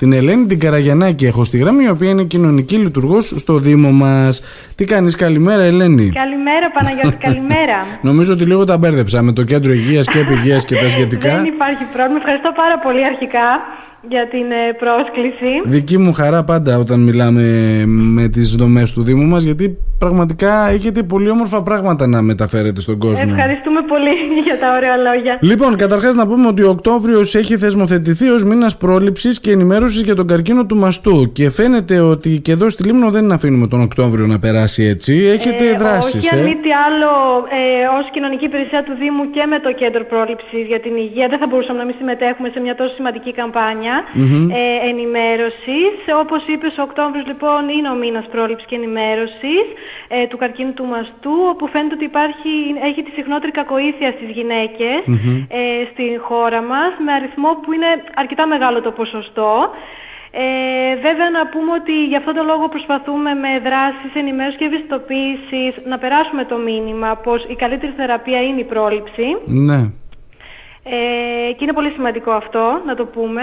την Ελένη την Καραγιανάκη έχω στη γραμμή, η οποία είναι κοινωνική λειτουργός στο Δήμο μας. Τι κάνεις, καλημέρα, Ελένη. Καλημέρα, Παναγιώτη, καλημέρα. Νομίζω ότι λίγο τα μπέρδεψα με το κέντρο υγείας και επιγείας και τα σχετικά. Δεν υπάρχει πρόβλημα. Ευχαριστώ πάρα πολύ αρχικά για την ε, πρόσκληση. Δική μου χαρά πάντα όταν μιλάμε με τις δομές του Δήμου μας γιατί πραγματικά έχετε πολύ όμορφα πράγματα να μεταφέρετε στον κόσμο. Ευχαριστούμε πολύ για τα ωραία λόγια. Λοιπόν, καταρχάς να πούμε ότι ο Οκτώβριος έχει θεσμοθετηθεί ως μήνας πρόληψης και ενημέρωσης για τον καρκίνο του μαστού και φαίνεται ότι και εδώ στη Λίμνο δεν αφήνουμε τον Οκτώβριο να περάσει έτσι. Έχετε ε, δράσεις. Όχι, ε; αν μη τι άλλο, ε, ως κοινωνική υπηρεσία του Δήμου και με το κέντρο πρόληψης για την υγεία δεν θα μπορούσαμε να μην συμμετέχουμε σε μια τόσο σημαντική καμπάνια mm-hmm. ε, ενημέρωσης. Όπως είπες, ο Οκτώβριος λοιπόν είναι ο μήνας πρόληψης και ενημέρωσης ε, του καρκίνου του μαστού, όπου φαίνεται ότι υπάρχει, έχει τη συχνότερη κακοήθεια στις γυναίκες ε, στην χώρα μας, με αριθμό που είναι αρκετά μεγάλο το ποσοστό. Ε, βέβαια να πούμε ότι γι' αυτόν τον λόγο προσπαθούμε με δράσεις ενημέρωσης και ευαισθητοποίησης να περάσουμε το μήνυμα πως η καλύτερη θεραπεία είναι η πρόληψη. Ναι. Ε, και είναι πολύ σημαντικό αυτό να το πούμε.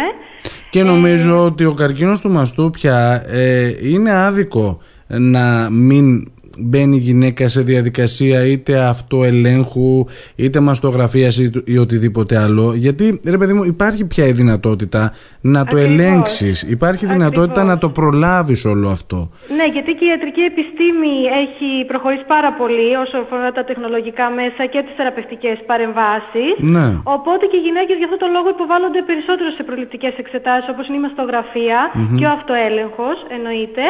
Και νομίζω ε, ότι ο καρκίνος του μαστού πια ε, είναι άδικο να μην μπαίνει η γυναίκα σε διαδικασία είτε αυτοελέγχου είτε μαστογραφίας ή οτιδήποτε άλλο. Γιατί ρε παιδί μου υπάρχει πια η δυνατότητα να το ελέγξεις. Υπάρχει δυνατότητα να το προλάβεις όλο αυτό. Ναι γιατί και η ιατρική επιστήμη έχει προχωρήσει πάρα πολύ όσο αφορά τα τεχνολογικά μέσα και τις θεραπευτικές παρεμβάσεις. Ναι. οπότε και οι γυναίκες για αυτό το λόγο υποβάλλονται περισσότερο σε προληπτικές εξετάσεις όπως είναι η μαστογραφια και ο αυτοέλεγχος εννοείται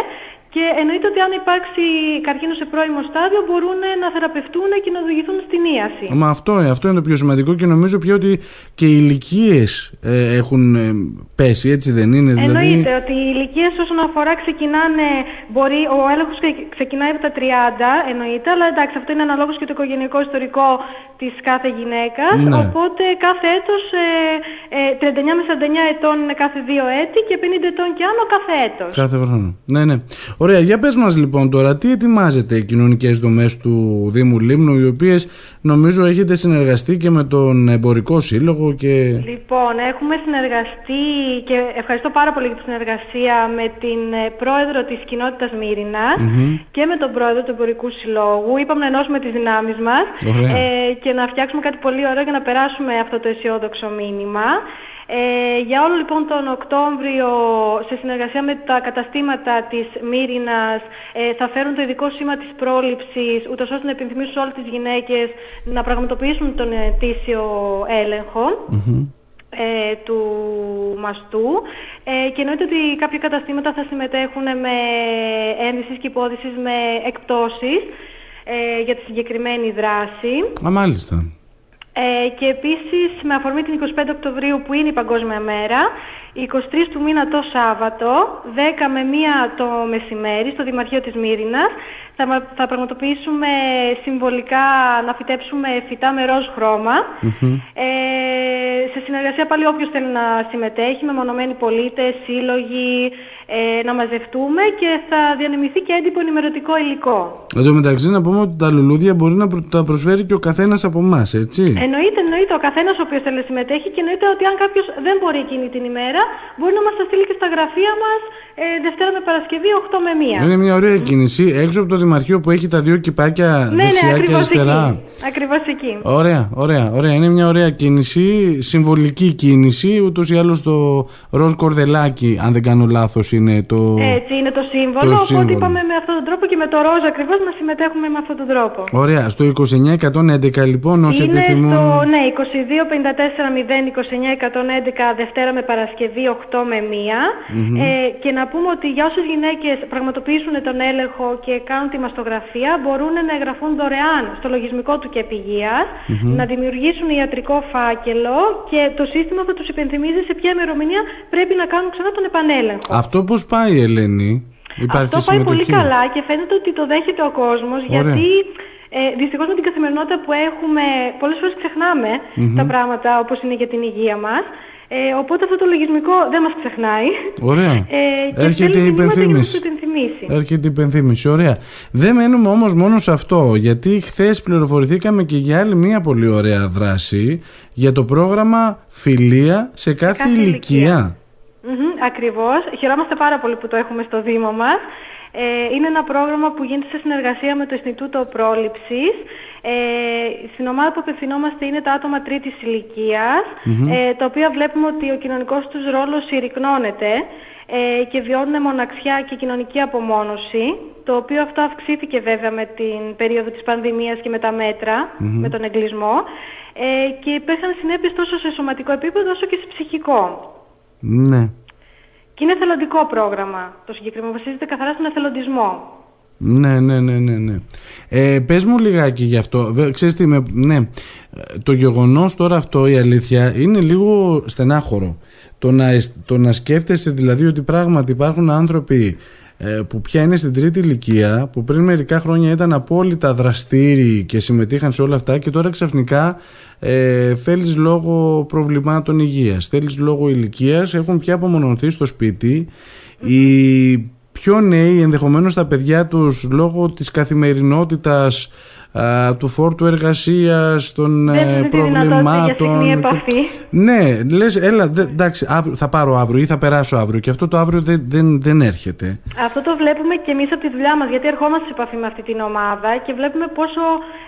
και εννοείται ότι αν υπάρξει καρκίνο σε πρώιμο στάδιο μπορούν να θεραπευτούν και να οδηγηθούν στην ίαση. Μα αυτό, αυτό είναι το πιο σημαντικό και νομίζω πια ότι και οι ηλικίες ε, έχουν ε, πέσει, έτσι δεν είναι. Δηλαδή... Εννοείται ότι οι ηλικίες όσον αφορά ξεκινάνε, μπορεί, ο έλεγχος ξεκινάει από τα 30, εννοείται, αλλά εντάξει αυτό είναι αναλόγως και το οικογενειακό ιστορικό της κάθε γυναίκας. Ναι. Οπότε κάθε έτος ε, 39 ε, με 49 ετών είναι κάθε δύο έτη και 50 ετών και άνω κάθε έτος. Κάθε χρόνο. Ναι, ναι. Ωραία, για πες μας λοιπόν τώρα, τι ετοιμάζετε οι κοινωνικές δομές του Δήμου Λίμνου, οι οποίες νομίζω έχετε συνεργαστεί και με τον Εμπορικό Σύλλογο και... Λοιπόν, έχουμε συνεργαστεί και ευχαριστώ πάρα πολύ για τη συνεργασία με την ε, πρόεδρο της κοινότητας και με τον πρόεδρο του Εμπορικού Συλλόγου. Είπαμε να ενώσουμε τις δυνάμεις μας ε, και να φτιάξουμε κάτι πολύ ωραίο για να περάσουμε αυτό το αισιόδοξο μήνυμα. Ε, για όλο λοιπόν τον Οκτώβριο σε συνεργασία με τα καταστήματα της Μύρινας ε, θα φέρουν το ειδικό σήμα της πρόληψης ούτως ώστε να επιθυμήσουν σε όλες τις γυναίκες να πραγματοποιήσουν τον ετήσιο ε, του μαστού ε, και εννοείται ότι κάποια καταστήματα θα συμμετέχουν με ένδυσης και υπόδησης με εκπτώσεις ε, για τη συγκεκριμένη δράση. Α, μάλιστα. Ε, και επίσης με αφορμή την 25 Οκτωβρίου που είναι η Παγκόσμια Μέρα, 23 του μήνα το Σάββατο, 10 με 1 το μεσημέρι στο Δημαρχείο της Μύρινας, θα, θα πραγματοποιήσουμε συμβολικά να φυτέψουμε φυτά με ροζ χρώμα. Ε, σε συνεργασία πάλι όποιος θέλει να συμμετέχει, με μονομένοι πολίτες, σύλλογοι, ε, να μαζευτούμε και θα διανεμηθεί και έντυπο ενημερωτικό υλικό. Εν τω μεταξύ να πούμε ότι τα λουλούδια μπορεί να τα προσφέρει και ο καθένας από εμάς, έτσι. Εννοείται, εννοείται ο καθένας ο οποίος θέλει να συμμετέχει και εννοείται ότι αν κάποιος δεν μπορεί εκείνη την ημέρα μπορεί να μας τα στείλει και στα γραφεία μας ε, Δευτέρα με Παρασκευή 8 με 1. Είναι μια ωραία κίνηση έξω από το Δημαρχείο που έχει τα δύο κυπάκια ναι, ναι δεξιά ναι, και αριστερά. Εκεί. Ακριβώς εκεί. Ωραία, ωραία, ωραία. Είναι μια ωραία κίνηση, συμβολική κίνηση. Ούτως ή άλλως το ροζ κορδελάκι, αν δεν κάνω λάθος, είναι το. Έτσι, είναι το σύμβολο. Το οπότε σύμβολο. είπαμε με αυτόν τον τρόπο και με το ροζ ακριβώς να συμμετέχουμε με αυτόν τον τρόπο. Ωραία. Στο 29111 λοιπόν, όσοι επιθυμούν. Στο, ναι, 2254 029 111 Δευτέρα με Παρασκευή 8 με 1. Mm-hmm. Ε, και να πούμε ότι για όσες γυναίκες πραγματοποιήσουν τον έλεγχο και κάνουν τη μαστογραφία μπορούν να εγγραφούν δωρεάν στο λογισμικό του και επιγειας να δημιουργήσουν ιατρικό φάκελο και το σύστημα θα τους υπενθυμίζει σε ποια ημερομηνία πρέπει να κάνουν ξανά τον επανέλεγχο. Αυτό πώς πάει Ελένη; Υπάρχει Αυτό πάει πολύ καλά και φαίνεται ότι το δέχεται ο κόσμος γιατί ε, δυστυχώς με την καθημερινότητα που έχουμε πολλές φορές τα πράγματα όπως είναι για την υγεία μας ε, οπότε αυτό το λογισμικό δεν μας ξεχνάει. Ωραία. Ε, Έρχεται η υπενθύμηση. Έρχεται η υπενθύμηση. Ωραία. Δεν μένουμε όμως μόνο σε αυτό, γιατί χθες πληροφορηθήκαμε και για άλλη μια πολύ ωραία δράση για το πρόγραμμα Φιλία σε κάθε, κάθε ηλικία. Mm-hmm, ακριβώς. Χαιρόμαστε πάρα πολύ που το έχουμε στο Δήμο μας. Ε, είναι ένα πρόγραμμα που γίνεται σε συνεργασία με το Ινστιτούτο Πρόληψης. Ε, στην ομάδα που απευθυνόμαστε είναι τα άτομα τρίτης ε, τα οποία βλέπουμε ότι ο κοινωνικός τους ρόλος συρρυκνώνεται ε, και βιώνουν μοναξιά και κοινωνική απομόνωση, το οποίο αυτό αυξήθηκε βέβαια με την περίοδο της πανδημίας και με τα μέτρα, με τον εγκλισμό, ε, και υπήρχαν συνέπειες τόσο σε σωματικό επίπεδο όσο και σε ψυχικό. Ναι. Και είναι εθελοντικό πρόγραμμα. Το συγκεκριμένο βασίζεται καθαρά στον εθελοντισμό. Ναι, ναι, ναι, ναι. ναι. Ε, πες μου λιγάκι γι' αυτό. Ξέρεις τι, με, ναι. Το γεγονός τώρα αυτό, η αλήθεια, είναι λίγο στενάχωρο. Το να, το να σκέφτεσαι δηλαδή ότι πράγματι υπάρχουν άνθρωποι ε, που πια είναι στην τρίτη ηλικία, που πριν μερικά χρόνια ήταν απόλυτα δραστήριοι και συμμετείχαν σε όλα αυτά και τώρα ξαφνικά ε, θέλεις λόγω προβλημάτων υγείας, θέλεις λόγω ηλικίας, έχουν πια απομονωθεί στο σπίτι. Οι πιο νέοι, ενδεχομένως τα παιδιά τους, λόγω της καθημερινότητας του φόρτου εργασίας, των ε, προβλημάτων. Ναι, λες, έλα, εντάξει, θα πάρω αύριο ή θα περάσω αύριο και αυτό το αύριο δεν, δεν, δεν έρχεται. Αυτό το βλέπουμε και εμείς από τη δουλειά μας, γιατί ερχόμαστε σε επαφή με αυτή την ομάδα και βλέπουμε πόσο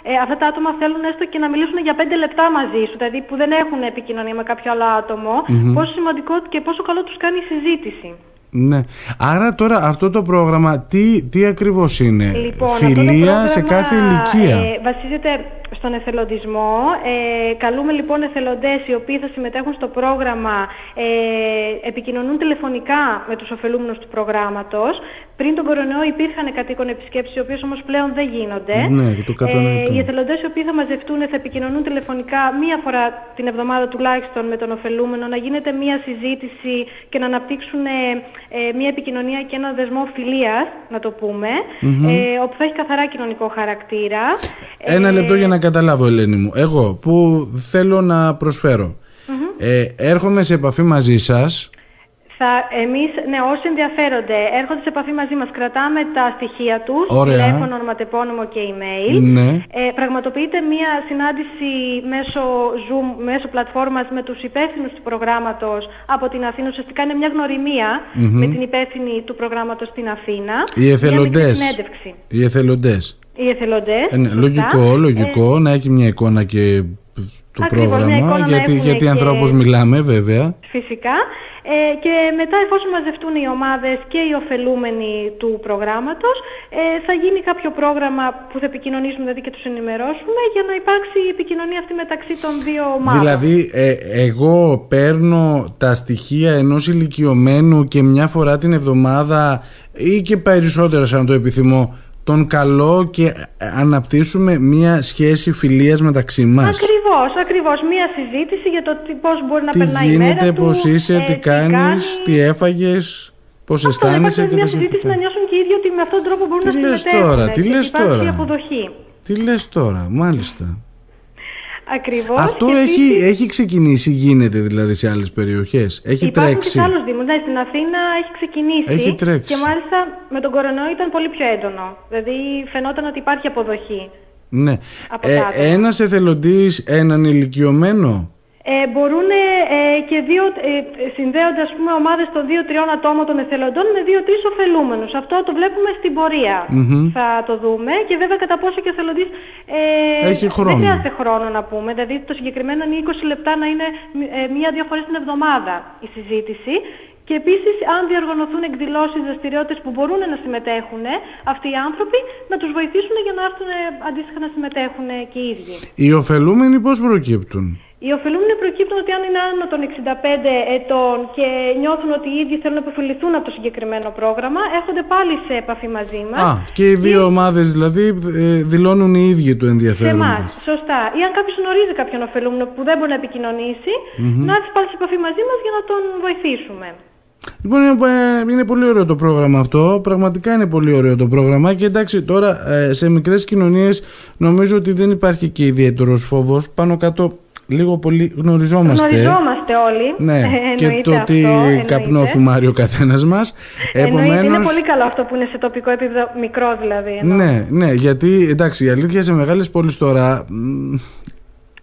ε, αυτά τα άτομα θέλουν έστω και να μιλήσουν για πέντε λεπτά μαζί σου, δηλαδή που δεν έχουν επικοινωνία με κάποιο άλλο άτομο, πόσο σημαντικό και πόσο καλό τους κάνει η συζήτηση. Ναι. Άρα τώρα αυτό το πρόγραμμα τι, τι ακριβώς είναι; Λοιπόν, Φιλία σε κάθε ηλικία. Ε, βασίζεται στον εθελοντισμό. Ε, καλούμε λοιπόν εθελοντές οι οποίοι θα συμμετέχουν στο πρόγραμμα, ε, επικοινωνούν τηλεφωνικά με τους ωφελούμενους του προγράμματος. Πριν τον κορονοϊό υπήρχαν κατοίκον επισκέψεις, οι οποίες όμως πλέον δεν γίνονται. Ναι, το ε, οι εθελοντές οι οποίοι θα μαζευτούν θα επικοινωνούν τηλεφωνικά μία φορά την εβδομάδα τουλάχιστον με τον ωφελούμενο, να γίνεται μία συζήτηση και να αναπτύξουν ε, ε μία επικοινωνία και ένα δεσμό φιλίας, να το πούμε, ε, όπου θα έχει καθαρά κοινωνικό χαρακτήρα. Ένα λεπτό για να καταλάβω, Ελένη μου. Εγώ που θέλω να προσφέρω, ε, έρχομαι σε επαφή μαζί σας. Θα, εμείς, ναι, όσοι ενδιαφέρονται, έρχονται σε επαφή μαζί μας, κρατάμε τα στοιχεία τους, Ωραία. τηλέφωνο, ονοματεπώνυμο και email. Ναι. Ε, πραγματοποιείται μία συνάντηση μέσω Zoom, μέσω πλατφόρμας με τους υπεύθυνους του προγράμματος από την Αθήνα. Ουσιαστικά είναι μια γνωριμία με την υπεύθυνη του προγράμματος στην Αθήνα. Οι εθελοντές. Οι εθελοντές. Οι εθελοντές. Ε, ναι, λογικό, λογικό ε, να έχει μια εικόνα και το πρόγραμμα, γιατί, γιατί και... ανθρώπους μιλάμε βέβαια. Φυσικά. Ε, και μετά εφόσον μαζευτούν οι ομάδες και οι ωφελούμενοι του προγράμματος, ε, θα γίνει κάποιο πρόγραμμα που θα επικοινωνήσουμε δηλαδή και τους ενημερώσουμε για να υπάρξει η επικοινωνία αυτή μεταξύ των δύο ομάδων. Δηλαδή, ε, εγώ παίρνω τα στοιχεία ενός ηλικιωμένου και μια φορά την εβδομάδα ή και περισσότερα σαν το επιθυμώ τον καλό και αναπτύσσουμε μία σχέση φιλίας μεταξύ μας. Ακριβώς, ακριβώς. Μία συζήτηση για το πώς μπορεί να τι περνάει γίνεται, η μέρα του. πώς είσαι, ε, τι, κάνεις, τι έφαγες, πώς Αυτό αισθάνεσαι και τα συζήτηση να νιώσουν και οι ίδιοι ότι με αυτόν τον τρόπο μπορούν τι να λες συμμετέχουν. τώρα, τι λες τώρα. αποδοχή. Τι λες τώρα, μάλιστα. Ακριβώς. Αυτό και έχει, επίσης, έχει ξεκινήσει, γίνεται δηλαδή σε άλλες περιοχές. Έχει υπάρχουν τρέξει. και σε άλλους δήμους. Ναι, στην Αθήνα έχει ξεκινήσει. Έχει τρέξει. Και μάλιστα με τον κορονοϊό ήταν πολύ πιο έντονο. Δηλαδή φαινόταν ότι υπάρχει αποδοχή. Ναι. Από Ε, κάτω. ένας εθελοντής, έναν ηλικιωμένο. Ε, μπορούν ε, και δύο, ε, συνδέονται ας πούμε ομάδες των δύο-τριών ατόμων των εθελοντών με δύο-τρεις ωφελούμενους. Αυτό το βλέπουμε στην πορεια Θα το δούμε και βέβαια κατά πόσο και ο εθελοντής ε, Έχει χρόνο. δεν χρειάζεται χρόνο να πούμε. Δηλαδή το συγκεκριμένο είναι 20 λεπτά να είναι ε, μία-δύο φορές την εβδομάδα η συζήτηση. Και επίσης αν διοργανωθούν εκδηλώσεις, δραστηριότητες που μπορούν να συμμετέχουν αυτοί οι άνθρωποι, να τους βοηθήσουν για να έρθουν ε, αντίστοιχα να συμμετέχουν και οι ίδιοι. Οι ωφελούμενοι πώς προκύπτουν; Οι ωφελούμενοι προκύπτουν ότι αν είναι άνω των 65 ετών και νιώθουν ότι οι ίδιοι θέλουν να υποφεληθούν από το συγκεκριμένο πρόγραμμα, έρχονται πάλι σε επαφή μαζί μας. Α, και οι δύο ομάδες δηλαδή ε, δηλώνουν οι ίδιοι το σε ενδιαφέρον εμάς, τους. σωστά. Ή αν κάποιος γνωρίζει κάποιον ωφελούμενο που δεν μπορεί να επικοινωνήσει, να έρθει πάλι σε επαφή μαζί μας για να τον βοηθήσουμε. Λοιπόν, είναι, ε, είναι πολύ ωραίο το πρόγραμμα αυτό. Πραγματικά είναι πολύ ωραίο το πρόγραμμα. Και εντάξει, τώρα ε, σε μικρές κοινωνίες νομίζω ότι δεν υπάρχει και ιδιαίτερος φόβος. Πάνω κάτω, λίγο πολύ γνωριζόμαστε. Γνωριζόμαστε όλοι. Ναι, Ε, και εννοείται το τι αυτό, εννοείται. καπνό φουμάρει ο καθένας μας. Εννοείται, είναι πολύ καλό αυτό που είναι σε τοπικό επίπεδο, μικρό δηλαδή. εννοώ. Ναι, ναι, γιατί εντάξει, η αλήθεια σε μεγάλες πόλεις τώρα. μ,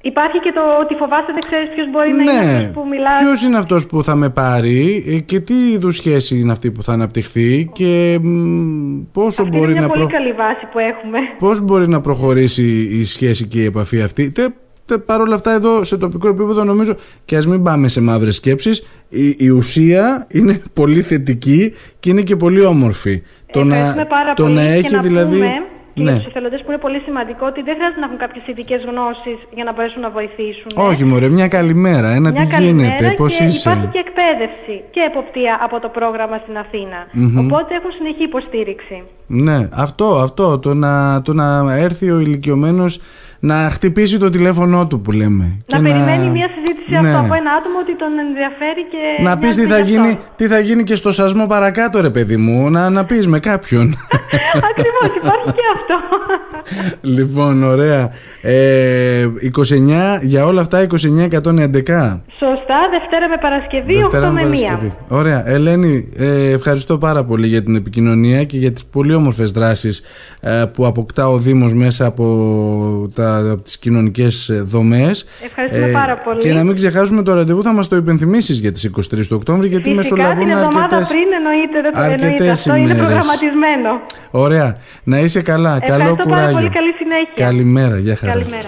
Υπάρχει και το ότι φοβάσαι δεν ξέρεις ποιος μπορεί να είναι Ναι, αυτός που μιλάς. ποιος είναι αυτός που θα με πάρει ε, και τι είδους σχέση είναι αυτή που θα αναπτυχθεί και μ, πόσο Αυτή μπορεί είναι μια να πολύ προ... καλή βάση που έχουμε. πώς μπορεί να προχωρήσει η σχέση και η επαφή αυτή. Τε, τε, Παρ' όλα αυτά εδώ σε τοπικό επίπεδο νομίζω και ας μην πάμε σε μαύρες σκέψεις η, η ουσία είναι πολύ θετική και είναι και πολύ όμορφη. Το να, πάρα το πολύ να και έχει να δηλαδή... πούμε και ναι. για τους εθελοντές που είναι πολύ σημαντικό ότι δεν χρειάζεται να έχουν κάποιες ειδικές γνώσεις για να μπορέσουν να βοηθήσουν. Όχι μωρέ, μια καλημέρα, ένα Μια τι καλημέρα γίνεται, πώς και είσαι. υπάρχει και εκπαίδευση και εποπτεία από το πρόγραμμα στην αθηνα Οπότε έχουν συνεχή υποστήριξη. Ναι, αυτό, αυτό, το να, το να έρθει ο ηλικιωμένος να χτυπήσει το τηλέφωνό του που λέμε. Να και περιμένει μια συζήτηση Ναι. αυτό από ένα άτομο ότι τον ενδιαφέρει και. Να πεις τι νοιάζεται θα, γι' γίνει, αυτό. τι θα γίνει και στο σασμό παρακάτω ρε παιδί μου, να, να πεις με κάποιον. Ακριβώς, υπάρχει και αυτό. λοιπόν, ωραία. Ε, 29, για όλα αυτά 29 111. Σωστά, Δευτέρα με Παρασκευή, Δευτέρα 8 με 1. Παρασκευή. Ωραία. Ελένη, ε, ευχαριστώ πάρα πολύ για την επικοινωνία και για τις πολύ όμορφες δράσεις ε, που αποκτά ο Δήμος μέσα από, τα, από τις κοινωνικές ε, δομές. Ευχαριστούμε πάρα πολύ. Και να μην ξεχάσουμε το ραντεβού, θα μας το υπενθυμίσεις για τις 23 του Οκτώβρη, γιατί Φυσικά μεσολαβούν την εβδομάδα αρκετές... πριν εννοείται, δεν το εννοείται αρκετές αυτό, είναι ημέρες. προγραμματισμένο. Ωραία. Να είσαι καλά. Καλό Ευχαριστώ πάρα κουράγιο. πολύ, καλή συνέχεια. Καλημέρα. Γεια χαρά. Καλημέρα.